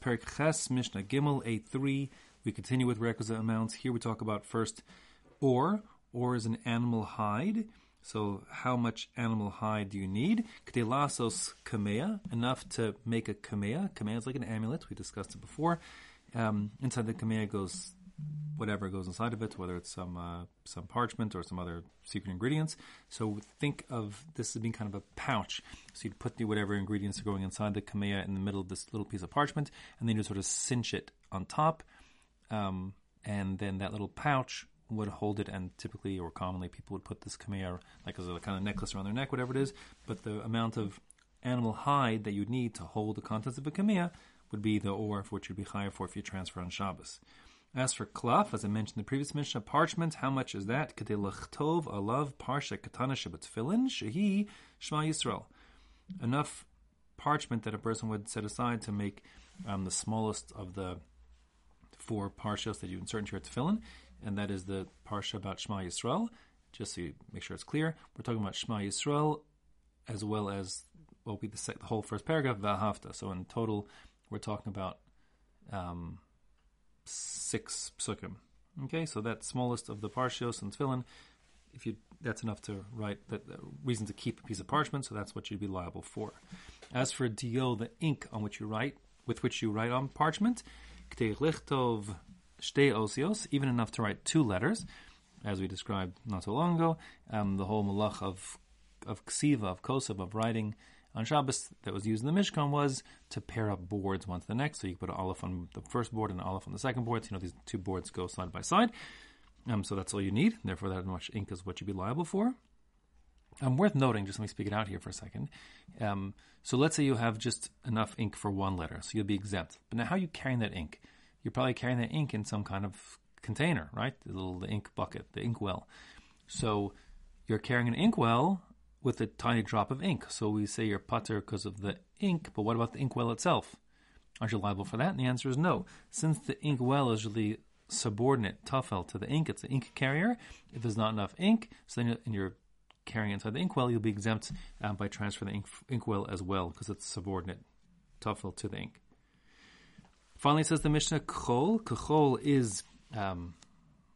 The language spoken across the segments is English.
Perek Ches, Mishnah Gimel, A3. We continue with requisite amounts. Here we talk about first or. Or is an animal hide. So how much animal hide do you need? Kdelasos kamea, enough to make a kamea. Kamea is like an amulet. We discussed it before. Um, inside the kamea goes whatever goes inside of it, whether it's some uh, some parchment or some other secret ingredients. So think of this as being kind of a pouch. So you'd put the whatever ingredients are going inside the kamea in the middle of this little piece of parchment, and then you sort of cinch it on top, um, and then that little pouch would hold it, and typically or commonly people would put this kamea like as a kind of necklace around their neck, whatever it is. But the amount of animal hide that you'd need to hold the contents of a kamea would be the or for which you'd be chayav for if you transfer on Shabbos. As for cloth, as I mentioned in the previous Mishnah, parchment, how much is that? Kedei lechtov alav parsha katana shebetzfilin shehi shma Yisrael. Enough parchment that a person would set aside to make um, the smallest of the four parshas that you insert into your tefillin, and that is the parsha about Shema Yisrael. Just so you make sure it's clear, we're talking about Shema Yisrael as well as what will be the, the whole first paragraph, Vahafta. So in total, we're talking about um, six psukim. Okay, so that smallest of the parshios and tefillin, if you that's enough to write that reason to keep a piece of parchment, so that's what you'd be liable for. As for dio, the ink on which you write, with which you write on parchment, lichtov shte osios, even enough to write two letters, as we described not so long ago. Um, the whole melacha of of ksiva, of kosev, of writing on Shabbos that was used in the Mishkan was to pair up boards one to the next. So you put an aleph on the first board and an aleph on the second board. So, you know, these two boards go side by side. Um, so that's all you need. Therefore, that much ink is what you'd be liable for. Um, worth noting, just let me speak it out here for a second. Um, so let's say you have just enough ink for one letter, so you'll be exempt. But now, how are you carrying that ink? You're probably carrying that ink in some kind of container, right? The little the ink bucket, the ink well. So you're carrying an ink well with a tiny drop of ink. So we say you're patur because of the ink, but what about the inkwell itself? Aren't you liable for that? And the answer is no. Since the inkwell is really subordinate tafel to the ink, it's the ink carrier. If there's not enough ink, so then you're carrying inside the inkwell, you'll be exempt um, by transferring the ink, inkwell as well because it's subordinate tafel to the ink. Finally, says the Mishnah, kchol. Kchol is um,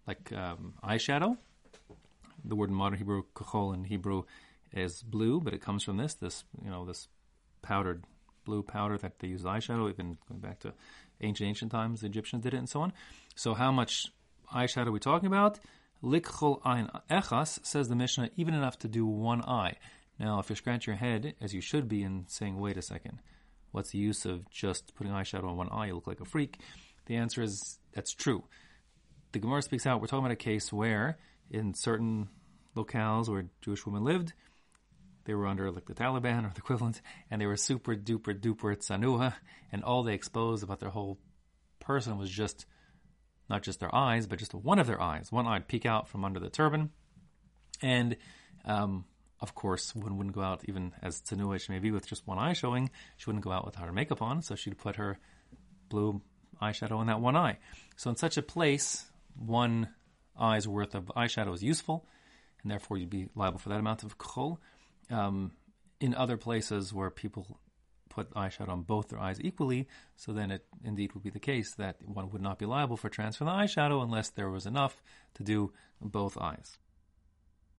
like um, eyeshadow. The word in modern Hebrew, kchol in Hebrew, is blue, but it comes from this, this, you know, this powdered blue powder that they use eyeshadow, even going back to ancient, ancient times, the Egyptians did it and so on. So how much eyeshadow are we talking about? Likchol ein echas, says the Mishnah, even enough to do one eye. Now, if you scratch your head, as you should be, and saying, wait a second, what's the use of just putting eyeshadow on one eye? You look like a freak. The answer is, that's true. The Gemara speaks out, we're talking about a case where, in certain locales where Jewish women lived, they were under like the Taliban or the equivalent, and they were super duper duper tsanua, and all they exposed about their whole person was just not just their eyes, but just one of their eyes. One eye peek out from under the turban, and um, of course, one wouldn't go out even as tsanua she may be with just one eye showing. She wouldn't go out without her makeup on, so she'd put her blue eyeshadow on that one eye. So in such a place, one eye's worth of eyeshadow is useful, and therefore you'd be liable for that amount of kchol um, in other places where people put eyeshadow on both their eyes equally, so then it indeed would be the case that one would not be liable for transferring the eyeshadow unless there was enough to do both eyes.